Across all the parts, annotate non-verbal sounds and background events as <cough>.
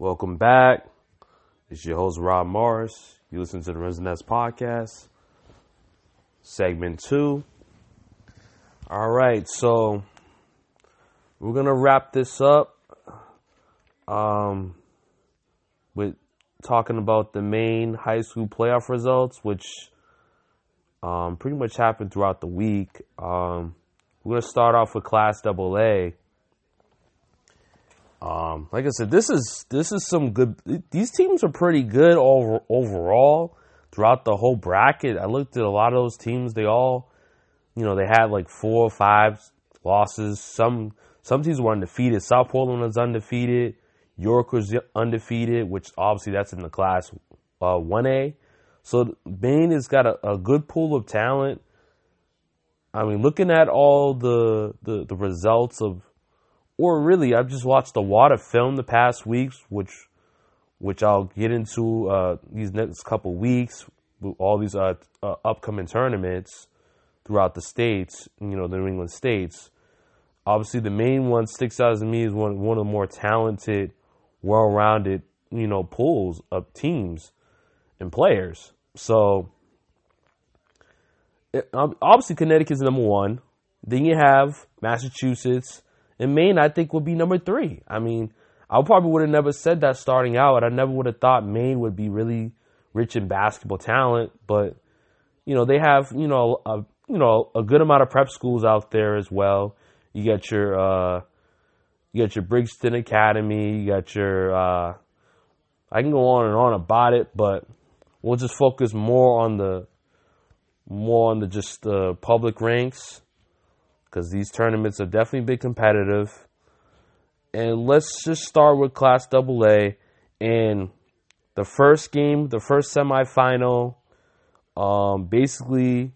Welcome back. It's your host, Rob Morris. You listen to the Rims and Nets Podcast, segment two. All right, so we're going to wrap this up um, with talking about the Maine high school playoff results, which um, pretty much happened throughout the week. Um, we're going to start off with Class AA. Um, like I said, this is this is some good. These teams are pretty good over, overall throughout the whole bracket. I looked at a lot of those teams. They all, you know, they had like four or five losses. Some some teams were undefeated. South Portland was undefeated. York was undefeated, which obviously that's in the class uh, 1A. So Maine has got a, a good pool of talent. I mean, looking at all the, the, the results of or really, I've just watched a lot of film the past weeks, which which I'll get into uh, these next couple weeks with all these uh, uh, upcoming tournaments throughout the states, you know, the New England states. Obviously, the Maine one sticks out to me is one one of the more talented, well-rounded, you know, pools of teams and players. So, it, obviously, Connecticut's number one. Then you have Massachusetts and Maine, I think, would be number three. I mean, I probably would have never said that starting out. I never would have thought Maine would be really rich in basketball talent, but you know they have you know a you know a good amount of prep schools out there as well. You got your uh, you got your Bridgton Academy. You got your uh, I can go on and on about it, but we'll just focus more on the more on the just the public ranks because these tournaments have definitely been competitive. And let's just start with Class AA. And the first game, the first semifinal, um, basically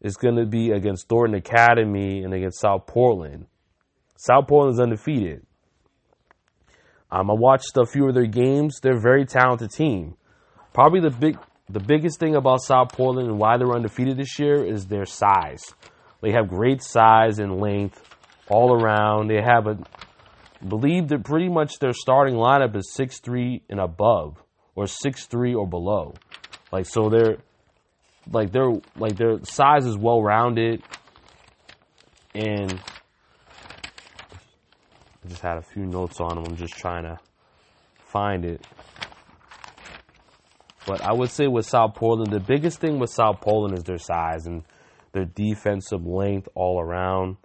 is going to be against Thornton Academy and against South Portland. South Portland is undefeated. Um, I watched a few of their games. They're a very talented team. Probably the big, the biggest thing about South Portland and why they're undefeated this year is their size. They have great size and length all around. They have a believe that pretty much their starting lineup is six three and above, or six three or below. Like so, they're like they're like their size is well rounded, and I just had a few notes on them. I'm just trying to find it. But I would say with South Portland, the biggest thing with South Portland is their size and their defensive length all around.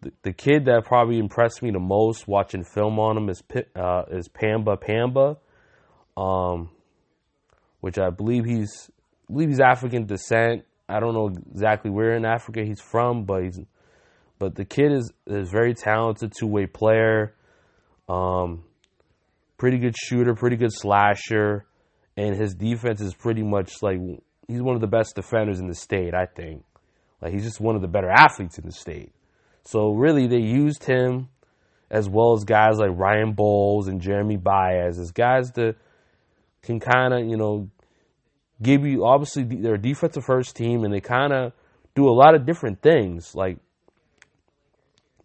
The, the kid that probably impressed me the most watching film on him is uh, is Pamba Pamba, um, which I believe he's I believe he's African descent. I don't know exactly where in Africa he's from, but he's but the kid is is very talented two way player, um, pretty good shooter, pretty good slasher, and his defense is pretty much like he's one of the best defenders in the state, I think. Like he's just one of the better athletes in the state. So really, they used him as well as guys like Ryan Bowles and Jeremy Baez as guys that can kind of you know give you obviously they're a defensive first team and they kind of do a lot of different things. Like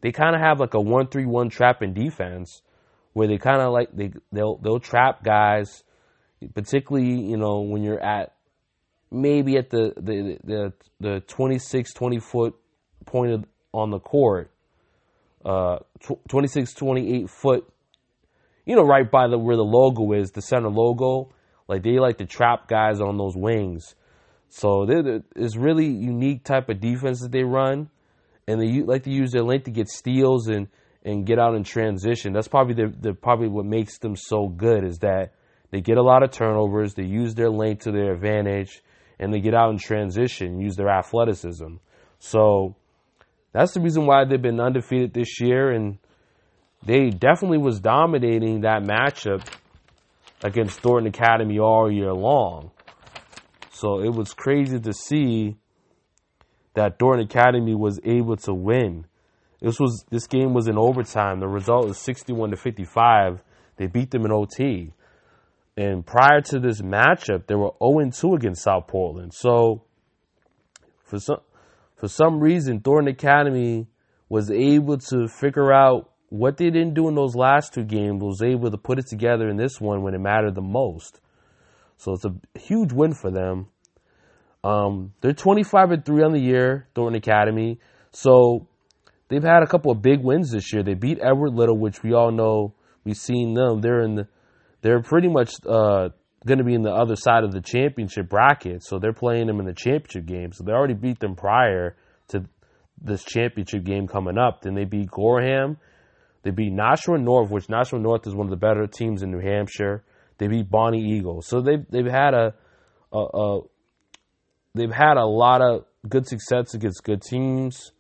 they kind of have like a one three one trapping defense where they kind of like they they'll they'll trap guys, particularly you know when you're at maybe at the the the, the 26 20 foot point on the court uh 26 28 foot you know right by the where the logo is the center logo. Like they like to trap guys on those wings. So it's really unique type of defense that they run. And they like to use their length to get steals and and get out in transition. That's probably the, the probably what makes them so good is that they get a lot of turnovers. They use their length to their advantage and they get out in transition, use their athleticism. So that's the reason why they've been undefeated this year, and they definitely was dominating that matchup against Thornton Academy all year long. So it was crazy to see that Thornton Academy was able to win. This was this game was in overtime. The result was 61 to 55. They beat them in OT. And prior to this matchup, they were 0 2 against South Portland. So for some for some reason, Thornton Academy was able to figure out what they didn't do in those last two games was able to put it together in this one when it mattered the most. So it's a huge win for them. Um, they're 25 and 3 on the year, Thornton Academy. So they've had a couple of big wins this year. They beat Edward Little, which we all know we've seen them. They're in the, they're pretty much uh, going to be in the other side of the championship bracket. So they're playing them in the championship game. So they already beat them prior to this championship game coming up. Then they beat Gorham. They beat Nashua North, which Nashua North is one of the better teams in New Hampshire. They beat Bonnie Eagle. So they've they've had a, a, a they've had a lot of good success against good teams.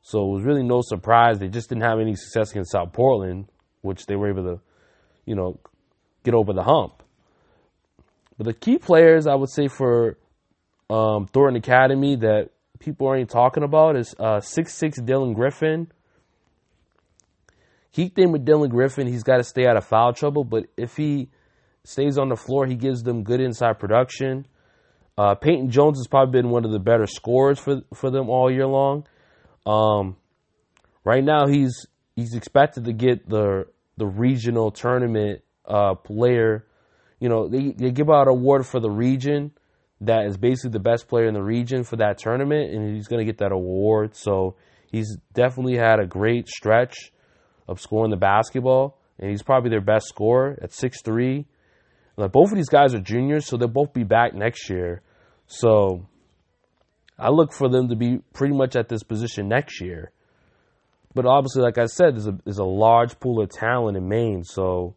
So it was really no surprise. They just didn't have any success against South Portland, which they were able to, you know, get over the hump. But the key players I would say for um, Thornton Academy that people aren't talking about is uh, six six Dylan Griffin. Keep them with Dylan Griffin. He's got to stay out of foul trouble, but if he stays on the floor, he gives them good inside production. Uh, Peyton Jones has probably been one of the better scorers for for them all year long. Um, right now, he's he's expected to get the the regional tournament uh, player. You know, they, they give out an award for the region that is basically the best player in the region for that tournament, and he's going to get that award. So he's definitely had a great stretch of scoring the basketball, and he's probably their best scorer at six three. Like both of these guys are juniors, so they'll both be back next year. So I look for them to be pretty much at this position next year. But obviously, like I said, there's a there's a large pool of talent in Maine, so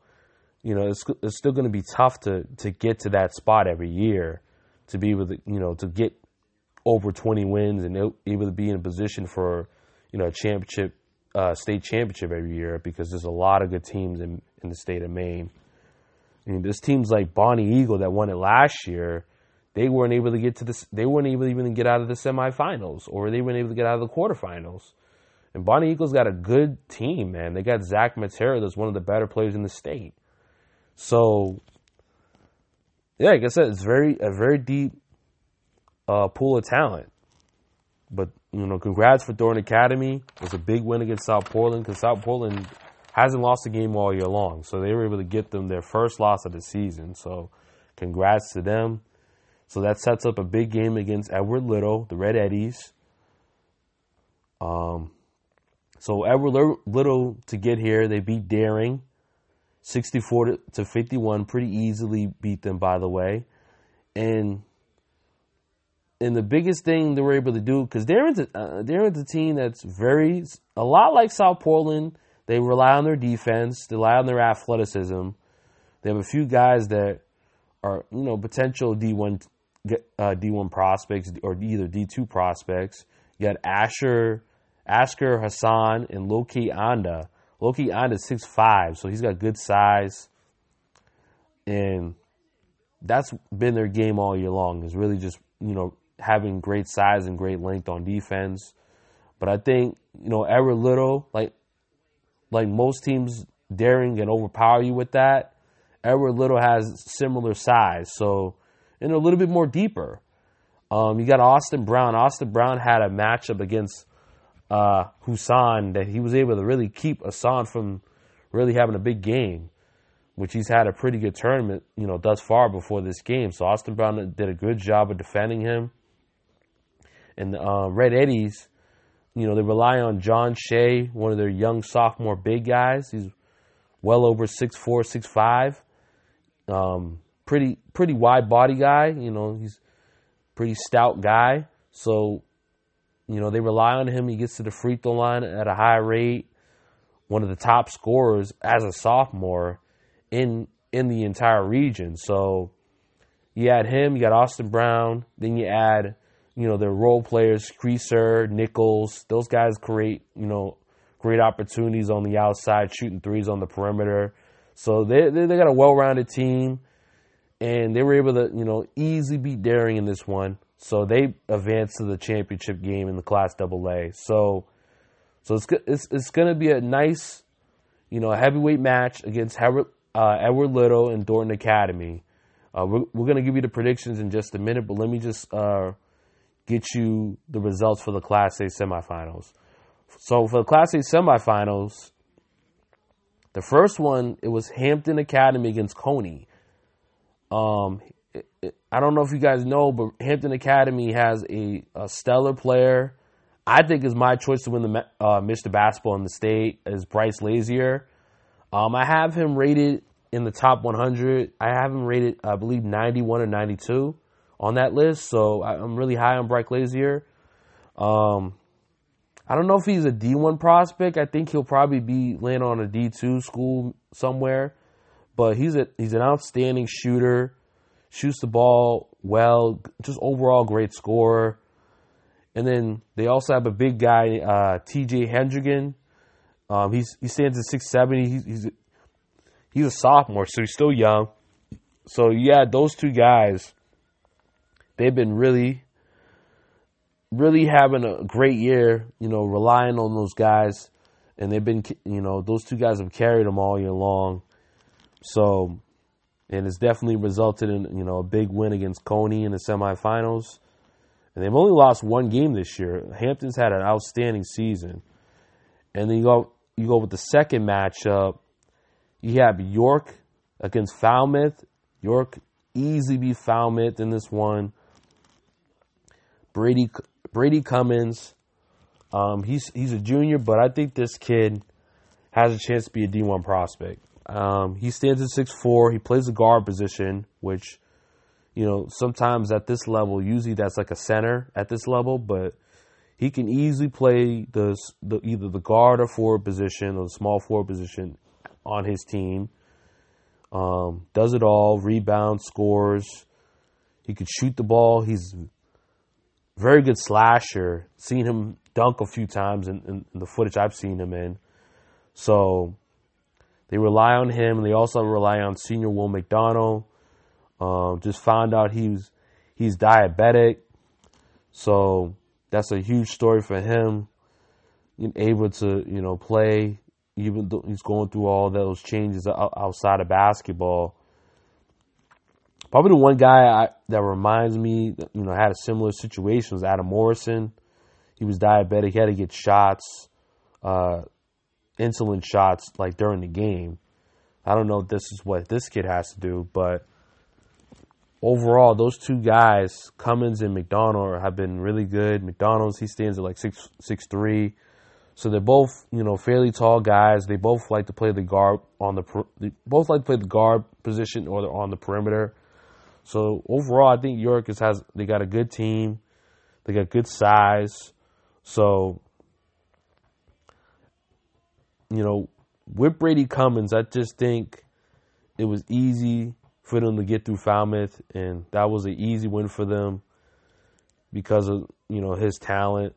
you know it's it's still going to be tough to to get to that spot every year, to be able to you know to get over 20 wins and able to be in a position for you know a championship, uh, state championship every year because there's a lot of good teams in in the state of Maine. I mean, there's teams like Bonnie Eagle that won it last year they weren't able to get to this. They weren't able to even get out of the semifinals, or they weren't able to get out of the quarterfinals. And Bonnie Eagles got a good team, man. They got Zach Matera, that's one of the better players in the state. So, yeah, like I said, it's very a very deep uh, pool of talent. But you know, congrats for Thornton Academy. Was a big win against South Portland because South Portland hasn't lost a game all year long, so they were able to get them their first loss of the season. So, congrats to them. So that sets up a big game against Edward Little, the Red Eddies. Um, so Edward Little to get here, they beat Deering, 64 to 51, pretty easily beat them, by the way. And and the biggest thing they were able to do because Deering's a, uh, Deering's a team that's very a lot like South Portland. They rely on their defense, they rely on their athleticism. They have a few guys that are you know potential D one uh, D1 prospects or either D2 prospects. You got Asher, Asker Hassan, and Loki Anda. Loki Anda is 6'5, so he's got good size. And that's been their game all year long, is really just, you know, having great size and great length on defense. But I think, you know, Edward Little, like like most teams daring and overpower you with that, Edward Little has similar size. So and a little bit more deeper. Um, you got Austin Brown. Austin Brown had a matchup against uh, that he was able to really keep Hassan from really having a big game, which he's had a pretty good tournament, you know, thus far before this game. So Austin Brown did a good job of defending him. And uh, Red Eddies, you know, they rely on John Shea, one of their young sophomore big guys. He's well over six four, six five. Um, pretty pretty wide body guy. You know, he's pretty stout guy. So, you know, they rely on him. He gets to the free throw line at a high rate. One of the top scorers as a sophomore in in the entire region. So you add him, you got Austin Brown, then you add, you know, their role players, Creaser, Nichols, those guys create, you know, great opportunities on the outside, shooting threes on the perimeter. So they they, they got a well rounded team and they were able to, you know, easily beat Deering in this one. So they advanced to the championship game in the Class AA. So, so it's it's, it's going to be a nice, you know, heavyweight match against Edward, uh, Edward Little and Thornton Academy. Uh, we're we're going to give you the predictions in just a minute, but let me just uh, get you the results for the Class A semifinals. So for the Class A semifinals, The first one, it was Hampden Academy against Cony. Um, I don't know if you guys know, but Hampden Academy has a, a stellar player. I think is my choice to win the uh, Mr. Basketball in the state is Bryce Lazier. Um, I have him rated in the top 100. I have him rated, I believe, 91 or 92 on that list. So I'm really high on Bryce Lazier. Um, I don't know if he's a D1 prospect. I think he'll probably be land on a D2 school somewhere. But he's a he's an outstanding shooter, shoots the ball well, just overall great scorer. And then they also have a big guy, uh, T.J. Hendrigan. Um, he's he stands at six seventy. He's he's he's a sophomore, so he's still young. So yeah, those two guys, they've been really really having a great year, you know, relying on those guys. And they've been, you know, those two guys have carried them all year long. So, and it's definitely resulted in, you know, a big win against Cony in the semifinals. And they've only lost one game this year. Hampden's had an outstanding season. And then you go, you go with the second matchup. You have York against Falmouth. York easily beat Falmouth in this one. Brady Brady Cummins. Um, he's he's a junior, but I think this kid has a chance to be a D1 prospect. Um, he stands at six four. He plays the guard position, which you know sometimes at this level, usually that's like a center at this level, but he can easily play the, the either the guard or forward position or the small forward position on his team. Um, does it all, rebounds, scores. He could shoot the ball. He's very good slasher. Seen him dunk a few times in, in, in, the footage I've seen him in. So they rely on him, and they also rely on senior Will McDonald. Um, just found out he's he's diabetic, so that's a huge story for him. Being Able to you know play, even though he's going through all those changes outside of basketball. Probably the one guy I, that reminds me, you know, had a similar situation was Adam Morrison. He was diabetic. He had to get shots, uh, insulin shots, like during the game. I don't know if this is what this kid has to do, but overall, those two guys, Cummins and McDonald, have been really good. McDonald's he stands at like six six three, so they're both you know fairly tall guys. They both like to play the guard on the they both like to play the guard position or they're on the perimeter. So overall, I think York has they got a good team, they got good size. So you know, with Brady Cummins, I just think it was easy for them to get through Falmouth, and that was an easy win for them because of you know his talent,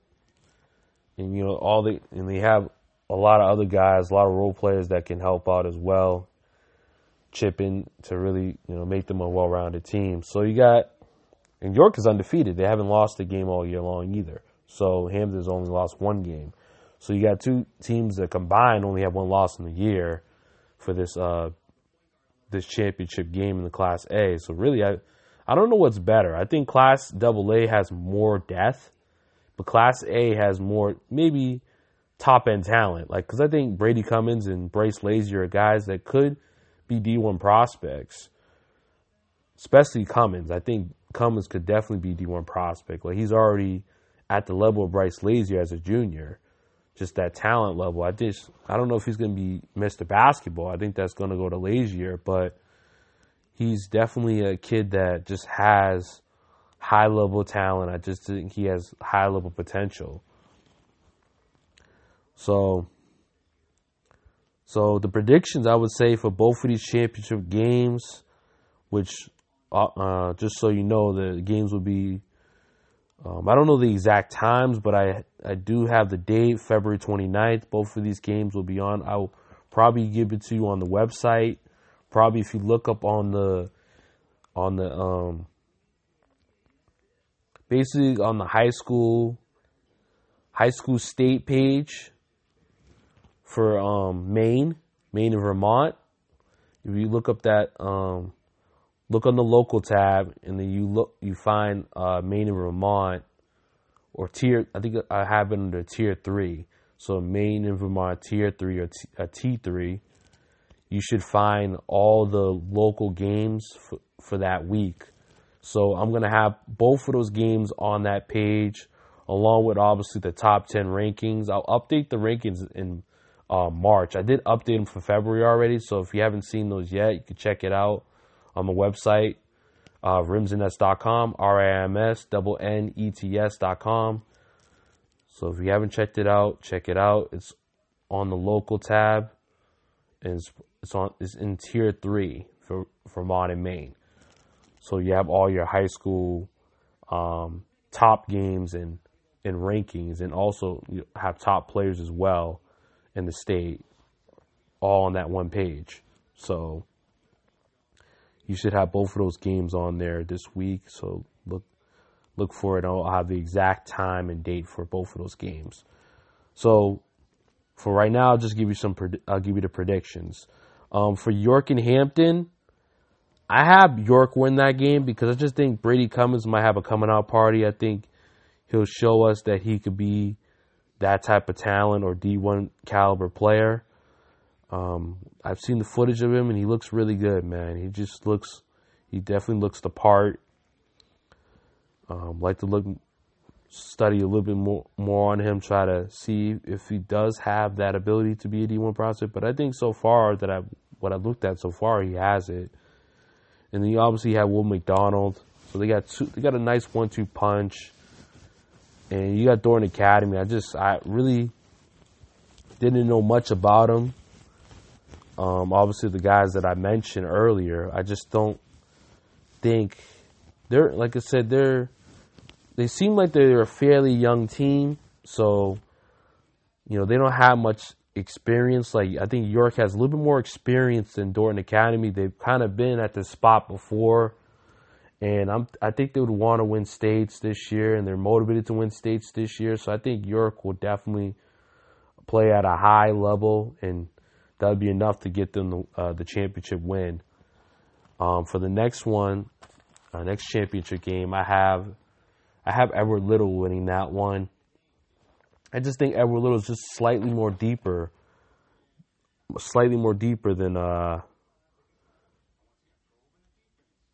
and you know all the and they have a lot of other guys, a lot of role players that can help out as well chip in to really, you know, make them a well-rounded team. So you got, and York is undefeated. They haven't lost a game all year long either. So Hampden's only lost one game. So you got two teams that combined only have one loss in the year for this uh, this championship game in the Class A. So really, I I don't know what's better. I think Class Double A has more depth, but Class A has more maybe top end talent. Like because I think Brady Cummins and Bryce Lazier are guys that could be D1 prospects, especially Cummins. I think Cummins could definitely be D1 prospect. Like he's already at the level of Bryce Lazier as a junior, just that talent level. I just I don't know if he's going to be Mr. Basketball. I think that's going to go to Lazier, but he's definitely a kid that just has high level talent. I just think he has high level potential. So so the predictions I would say for both of these championship games, which uh, uh, just so you know, the games will be. Um, I don't know the exact times, but I I do have the date, February 29th. Both of these games will be on. I'll probably give it to you on the website. Probably if you look up on the on the um basically on the high school high school state page for um, Maine, Maine and Vermont. If you look up that, um, look on the local tab, and then you look, you find uh, Maine and Vermont, or tier. I think I have it under tier three. So Maine and Vermont tier three or T, three. you should find all the local games for, for that week. So I'm to have both of those games on that page, along with obviously the top 10 rankings. I'll update the rankings in uh, March. I did update them for February already, so if you haven't seen those yet, you can check it out on the website, uh, rimsandnets.com, R-I-M-S, double N-E-T-S.com. So if you haven't checked it out, check it out. It's on the local tab, and it's, it's on it's in tier three for Vermont and Maine. So you have all your high school um, top games and and rankings, and also you have top players as well in the state, all on that one page. So you should have both of those games on there this week. So look look for it. I'll have the exact time and date for both of those games. So for right now, I'll just give you some. I'll give you the predictions. Um, for York and Hampden, I have York win that game because I just think Brady Cummins might have a coming out party. I think he'll show us that he could be that type of talent or D1 caliber player. Um, I've seen the footage of him and he looks really good, man. He just looks, he definitely looks the part. Um, like to look, study a little bit more, more on him, try to see if he does have that ability to be a D1 prospect. But I think so far that I, what I looked at so far, he has it. And then you obviously have Will McDonald. So they got two, they got a nice one-two punch. And you got Thornton Academy. I just I really didn't know much about them. Um, obviously, the guys that I mentioned earlier, I just don't think they're like I said they're they seem like they're a fairly young team. So you know they don't have much experience. Like I think York has a little bit more experience than Thornton Academy. They've kind of been at this spot before and I'm I think they would want to win states this year, and they're motivated to win states this year. So I think York will definitely play at a high level, and that would be enough to get them the, uh, the championship win. Um, for the next one, uh, next championship game, I have I have Edward Little winning that one. I just think Edward Little is just slightly more deeper, slightly more deeper than uh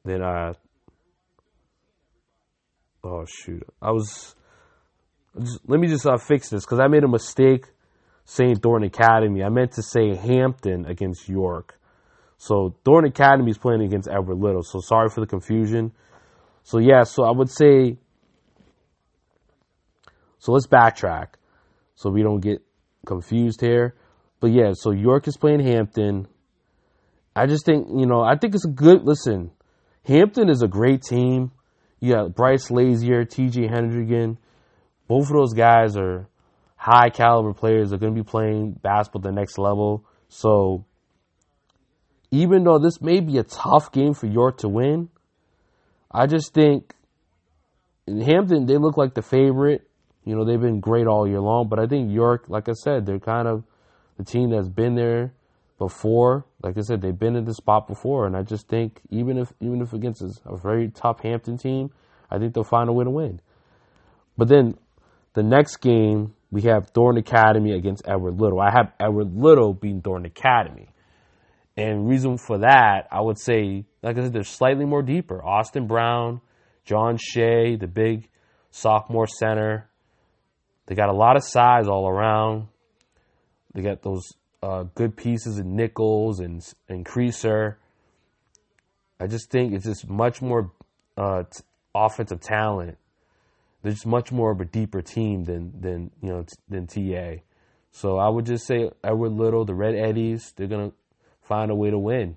than uh Oh shoot! I was. Just, let me just uh, fix this because I made a mistake saying Thornton Academy. I meant to say Hampden against York. So Thornton Academy is playing against Edward Little. So sorry for the confusion. So yeah, so I would say. So let's backtrack, so we don't get confused here. But yeah, so York is playing Hampden. I just think you know I think it's a good listen. Hampden is a great team. You got Bryce Lazier, TJ Hendrigan. Both of those guys are high caliber players. They're going to be playing basketball at the next level. So even though this may be a tough game for York to win, I just think in Hampden they look like the favorite. You know, they've been great all year long, but I think York, like I said, they're kind of the team that's been there before. Like I said, they've been in this spot before, and I just think even if even if against a very tough Hampden team, I think they'll find a way to win. But then the next game we have Thornton Academy against Edward Little. I have Edward Little beating Thornton Academy. And reason for that, I would say, like I said, they're slightly more deeper. Austin Brown, John Shea, the big sophomore center. They got a lot of size all around. They got those uh, good pieces in Nichols and and Creaser. I just think it's just much more uh, t- offensive talent. They're just much more of a deeper team than than you know than TA. So I would just say Edward Little, the Red Eddies, they're gonna find a way to win.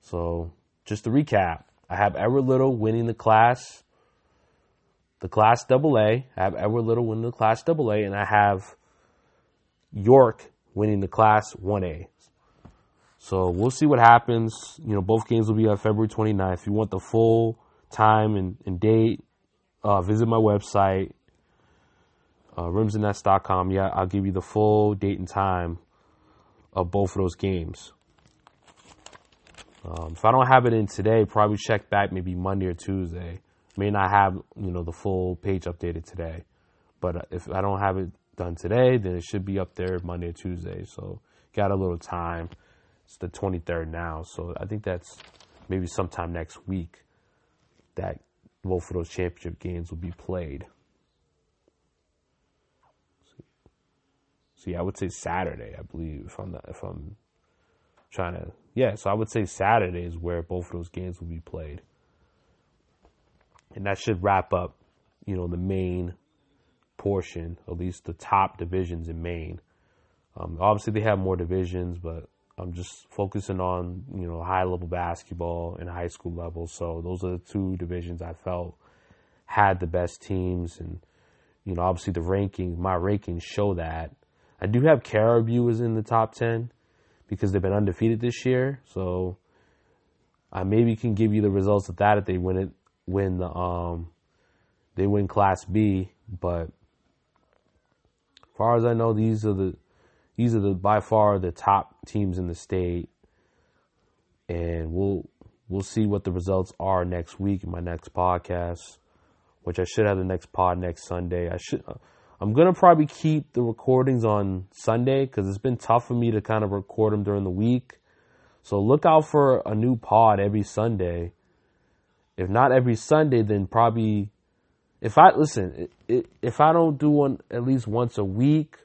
So just to recap, I have Edward Little winning the class, the class double A. I have Edward Little winning the class double A, and I have York winning the Class 1A. So we'll see what happens. You know, both games will be on February 29th. If you want the full time and, and date, uh, visit my website, uh, rimsandnets.com. Yeah, I'll give you the full date and time of both of those games. Um, if I don't have it in today, probably check back maybe Monday or Tuesday. May not have you know the full page updated today, but if I don't have it done today, then it should be up there Monday or Tuesday. So got a little time. It's the 23rd now, so I think that's maybe sometime next week that both of those championship games will be played. Yeah, I would say Saturday, I believe, if I'm not, if I'm trying to yeah, so I would say Saturday is where both of those games will be played. And that should wrap up, you know, the main portion, at least the top divisions in Maine. Um, obviously, they have more divisions, but I'm just focusing on, you know, high level basketball and high school level. So those are the two divisions I felt had the best teams. And, you know, obviously the rankings, my rankings show that. I do have Caribou is in the top 10 because they've been undefeated this year. So I maybe can give you the results of that if they win it, win the, um, they win Class B. But as far as I know, these are the, these are the by far the top teams in the state, and we'll we'll see what the results are next week in my next podcast, which I should have the next pod next Sunday. I should. Uh, I'm gonna probably keep the recordings on Sunday because it's been tough for me to kind of record them during the week. So look out for a new pod every Sunday. If not every Sunday, then probably if I listen, if I don't do one at least once a week,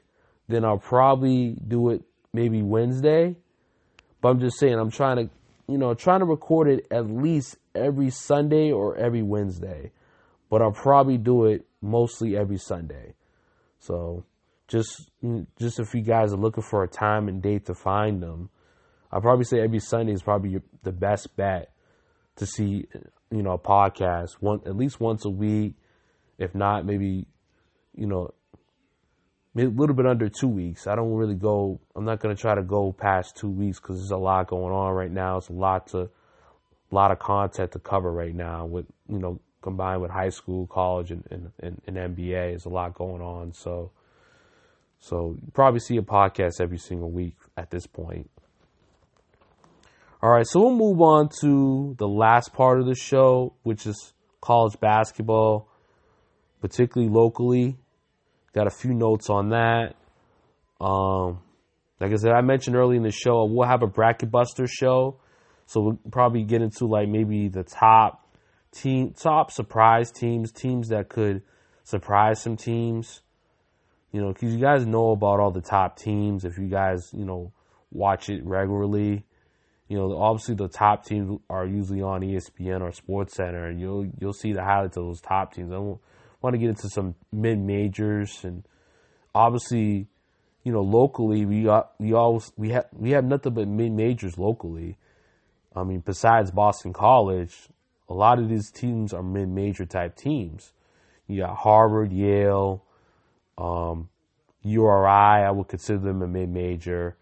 then I'll probably do it maybe Wednesday. But I'm just saying, I'm trying to, you know, trying to record it at least every Sunday or every Wednesday. But I'll probably do it mostly every Sunday. So just just if you guys are looking for a time and date to find them, I'll probably say every Sunday is probably the best bet to see, you know, a podcast one at least once a week. If not, maybe, you know, a little bit under two weeks. I don't really go. I'm not to try to go past two weeks because there's a lot going on right now. It's a lot to, a lot of content to cover right now. With you know, combined with high school, college, and, and, and, and NBA. There's a lot going on. So, so you probably see a podcast every single week at this point. All right, so we'll move on to the last part of the show, which is college basketball, particularly locally. Got a few notes on that. Um, like I said, I mentioned early in the show, we'll have a bracket buster show. So we'll probably get into like maybe the top team top surprise teams, teams that could surprise some teams. You know, because you guys know about all the top teams. If you guys, you know, watch it regularly, you know, obviously the top teams are usually on ESPN or Sports Center, and you'll you'll see the highlights of those top teams. I want to get into some mid majors, and obviously, you know, locally we got we always we have we have nothing but mid majors locally. I mean, besides Boston College, a lot of these teams are mid major type teams. You got Harvard, Yale, um, URI, I would consider them a mid major.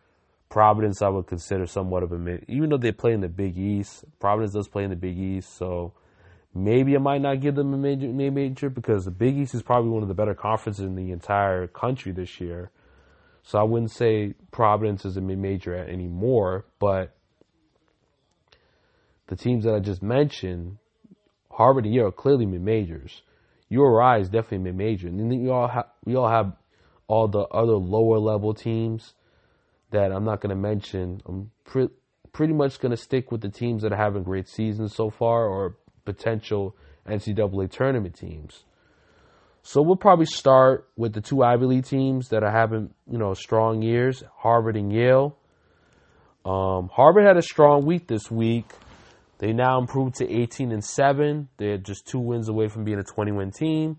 Providence, I would consider somewhat of a mid, even though they play in the Big East. Providence does play in the Big East, so maybe I might not give them a major, major because the Big East is probably one of the better conferences in the entire country this year. So I wouldn't say Providence is a major anymore, but the teams that I just mentioned, Harvard and Yale are clearly mid majors. URI is definitely mid major, and then you all have we all have all the other lower level teams that I'm not going to mention. I'm pre- pretty much going to stick with the teams that are having great seasons so far, or potential NCAA tournament teams. So we'll probably start with the two Ivy League teams that are having you know strong years, Harvard and Yale. Um, Harvard had a strong week this week. They now improved to 18 and 7. They're just two wins away from being a 20 win team.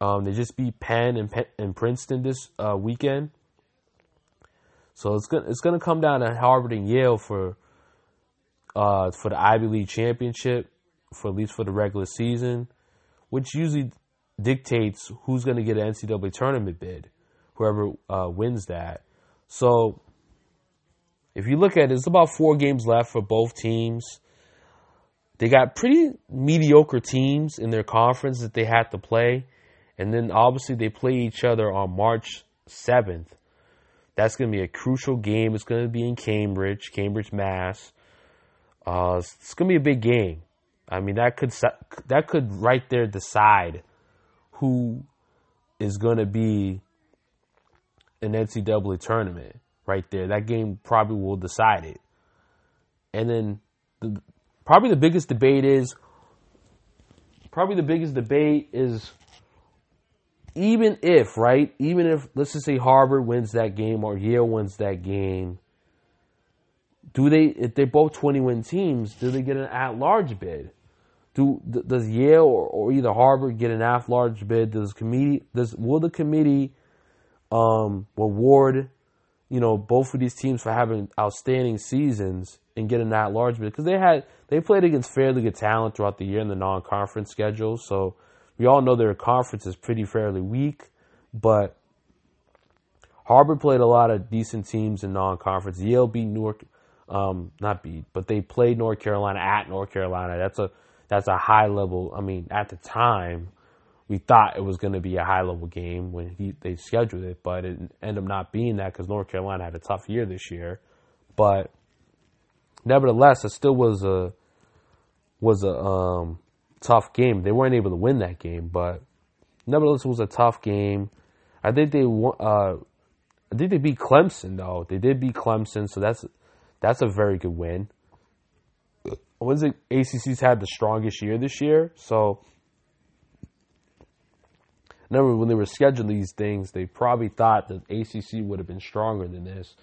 Um, they just beat Penn and, Penn and Princeton this uh, weekend. So it's gonna it's gonna come down to Harvard and Yale for uh, for the Ivy League championship, for at least for the regular season, which usually dictates who's gonna get an NCAA tournament bid, whoever uh, wins that. So if you look at it, it's about four games left for both teams. They got pretty mediocre teams in their conference that they had to play. And then obviously they play each other on March 7th. That's going to be a crucial game. It's going to be in Cambridge, Cambridge, Mass. Uh, it's going to be a big game. I mean, that could that could right there decide who is going to be an NCAA tournament right there. That game probably will decide it. And then the, probably the biggest debate is probably the biggest debate is even if, right? Even if let's just say Harvard wins that game or Yale wins that game, do they if they're both 20 win teams, do they get an at large bid? Do does Yale or, or either Harvard get an at large bid? Does committee does will the committee um, reward you know both of these teams for having outstanding seasons and getting that large bid because they had they played against fairly good talent throughout the year in the non-conference schedule. So we all know their conference is pretty fairly weak, but Harvard played a lot of decent teams in non-conference. Yale beat Newark, um, not beat, but they played North Carolina at North Carolina. That's a that's a high level. I mean, at the time, we thought it was going to be a high level game when he, they scheduled it, but it ended up not being that because North Carolina had a tough year this year. But nevertheless, it still was a was a um, tough game. They weren't able to win that game, but nevertheless, it was a tough game. I think they uh, I think they beat Clemson though. They did beat Clemson, so that's that's a very good win. Was it ACC's had the strongest year this year? So, remember when they were scheduling these things, they probably thought that ACC would have been stronger than this,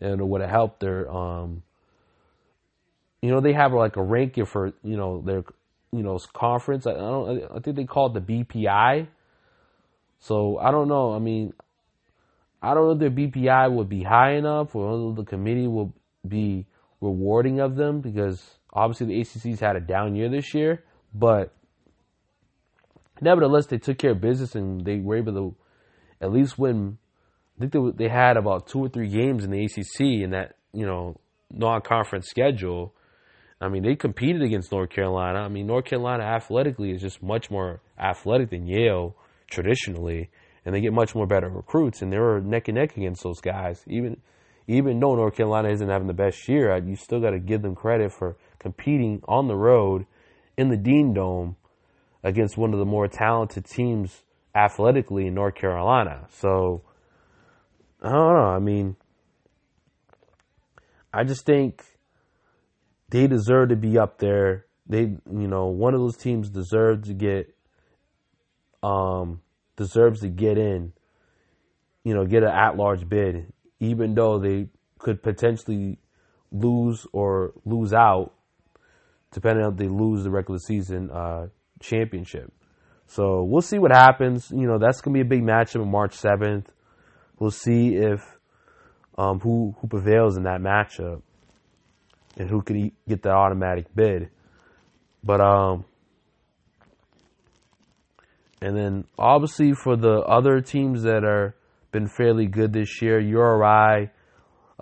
and it would have helped their um, you know, they have like a ranking for you know their you know conference. I, I don't. I think they call it the BPI. So I don't know. I mean, I don't know if their BPI would be high enough, or the committee will be rewarding of them because obviously the ACC's had a down year this year, but nevertheless they took care of business and they were able to at least win. I think they, they had about two or three games in the ACC in that you know non-conference schedule I mean, they competed against North Carolina. I mean, North Carolina athletically is just much more athletic than Yale traditionally, and they get much more better recruits, and they were neck and neck against those guys. Even even though North Carolina isn't having the best year, you still got to give them credit for competing on the road in the Dean Dome against one of the more talented teams athletically in North Carolina. So I don't know. I mean, I just think they deserve to be up there. They, you know, one of those teams deserves to get, um, deserves to get in. You know, get an at-large bid, even though they could potentially lose or lose out, depending on if they lose the regular season uh, championship. So we'll see what happens. You know, that's gonna be a big matchup on March seventh. We'll see if um, who who prevails in that matchup and who can get the automatic bid. But um, and then obviously for the other teams that are been fairly good this year, URI.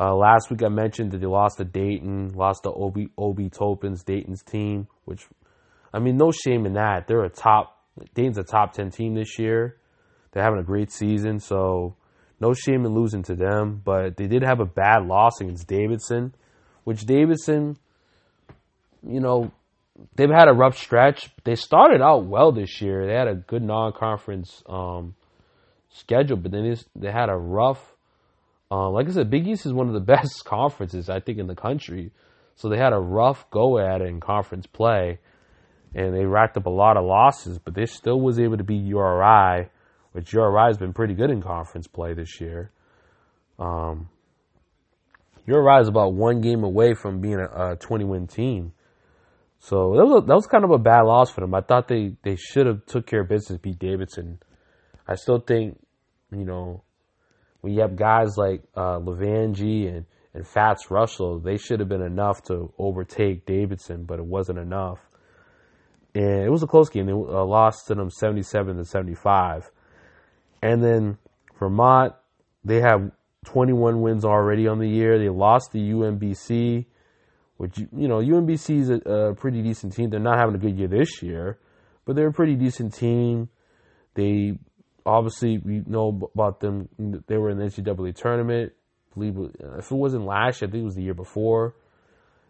Uh, last week I mentioned that they lost to Dayton, lost to Obi Obi Toppin's Dayton's team, which I mean no shame in that. They're a top Dayton's a top ten team this year. They're having a great season, so no shame in losing to them. But they did have a bad loss against Davidson which Davidson, you know, they've had a rough stretch. They started out well this year. They had a good non-conference um, schedule, but then they had a rough. Um, like I said, Big East is one of the <laughs> best conferences I think in the country. So they had a rough go at it in conference play, and they racked up a lot of losses. But they still was able to beat URI, which URI has been pretty good in conference play this year. Um, URI is about one game away from being a, a 20 win team. So that was, a, that was kind of a bad loss for them. I thought they, they should have took care of business, beat Davidson. I still think, you know, when you have guys like uh, and, and Fats Russell, they should have been enough to overtake Davidson, but it wasn't enough. And it was a close game. They uh, lost to them 77 to 75. And then Vermont, they have 21 wins already on the year. They lost to UMBC, which, you know, UMBC is a, a, pretty decent team. They're not having a good year this year, but they're a pretty decent team. They obviously, we know about them. They were in the NCAA tournament. I believe if it wasn't last year, I think it was the year before.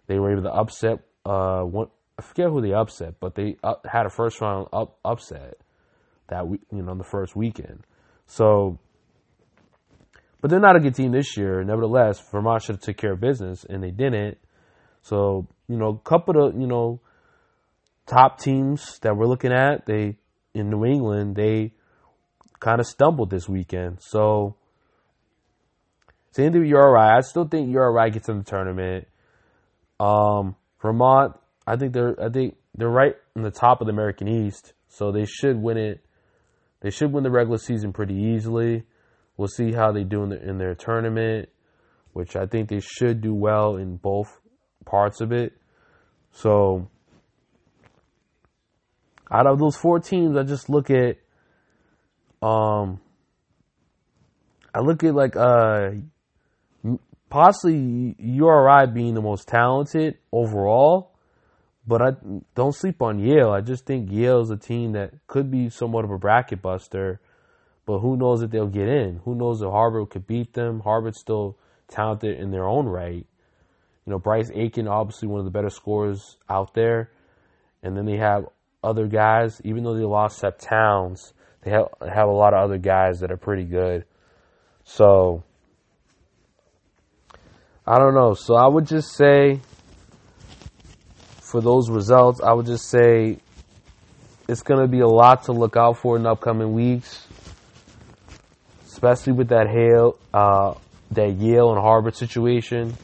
They were able to upset, uh, one, I forget who they upset, but they up, had a first round up, upset that week, you know, on the first weekend. So, but they're not a good team this year. Nevertheless, Vermont should have took care of business, and they didn't. So you know, a couple of you know top teams that we're looking at, they in New England, they kind of stumbled this weekend. So same thing with URI. I still think URI gets in the tournament. Um, Vermont, I think they're I think they're right in the top of the American East, so they should win it. They should win the regular season pretty easily. We'll see how they do in, the, in their tournament, which I think they should do well in both parts of it. So, out of those four teams, I just look at, um, I look at like uh, possibly URI being the most talented overall but I don't sleep on Yale. I just think Yale is a team that could be somewhat of a bracket buster. But who knows if they'll get in? Who knows if Harvard could beat them? Harvard's still talented in their own right. You know, Bryce Aiken, obviously one of the better scorers out there. And then they have other guys, even though they lost Seth Towns, they have, have a lot of other guys that are pretty good. So, I don't know. So I would just say for those results, I would just say it's going to be a lot to look out for in upcoming weeks, especially with that Hale, uh, that Yale and Harvard situation.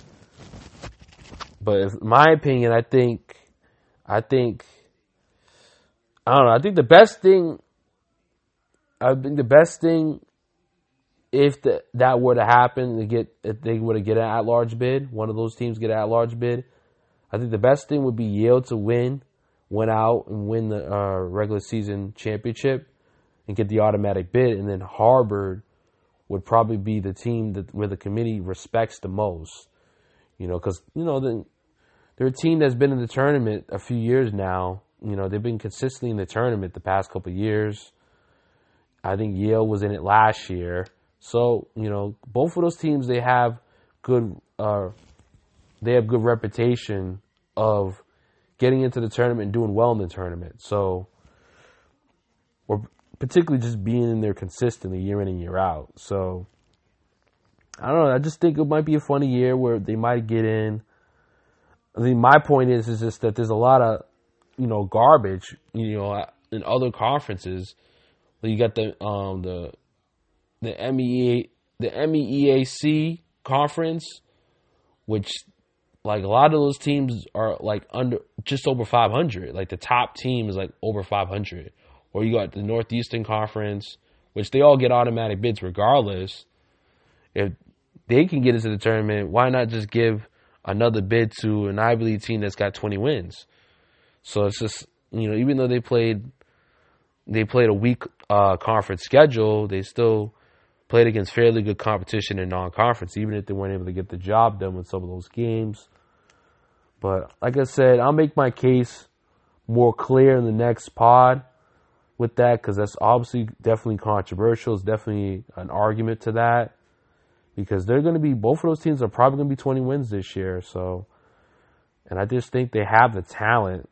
But my opinion, I think, I think, I don't know. I think the best thing, I think the best thing, if the, that were to happen, to get if they were to get an at-large bid, one of those teams get an at-large bid I think the best thing would be Yale to win, win out and win the uh, regular season championship and get the automatic bid, and then Harvard would probably be the team that where the committee respects the most. You know, because you know the, they're a team that's been in the tournament a few years now. You know, they've been consistently in the tournament the past couple years. I think Yale was in it last year. So, you know, both of those teams they have good uh, they have good reputation of getting into the tournament and doing well in the tournament. So, or particularly just being in there consistently year in and year out. So, I don't know. I just think it might be a funny year where they might get in. I mean, my point is, is just that there's a lot of, you know, garbage, you know, in other conferences. You got the um the the MEA the MEAC conference, which like a lot of those teams are like under just over 500. Like the top team is like over 500. Or you got the Northeastern Conference, which they all get automatic bids regardless. If they can get into the tournament, why not just give another bid to an Ivy League team that's got 20 wins? So it's just you know even though they played they played a weak uh, conference schedule, they still played against fairly good competition in non-conference, even if they weren't able to get the job done with some of those games. But like I said, I'll make my case more clear in the next pod with that because that's obviously definitely controversial. It's definitely an argument to that because they're going to be both of those teams are probably going to be 20 wins this year. So, and I just think they have the talent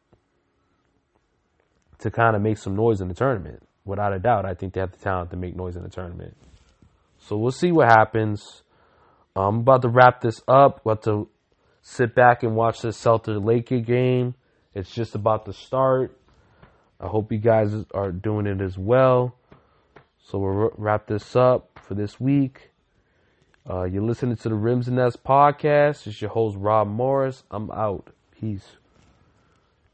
to kind of make some noise in the tournament. Without a doubt, I think they have the talent to make noise in the tournament. So we'll see what happens. I'm about to wrap this up. About to sit back and watch this Celtic Laker game. It's just about to start. I hope you guys are doing it as well. So we'll wrap this up for this week. Uh, you're listening to the Rims and Nets podcast. It's your host Rob Morris. I'm out. Peace.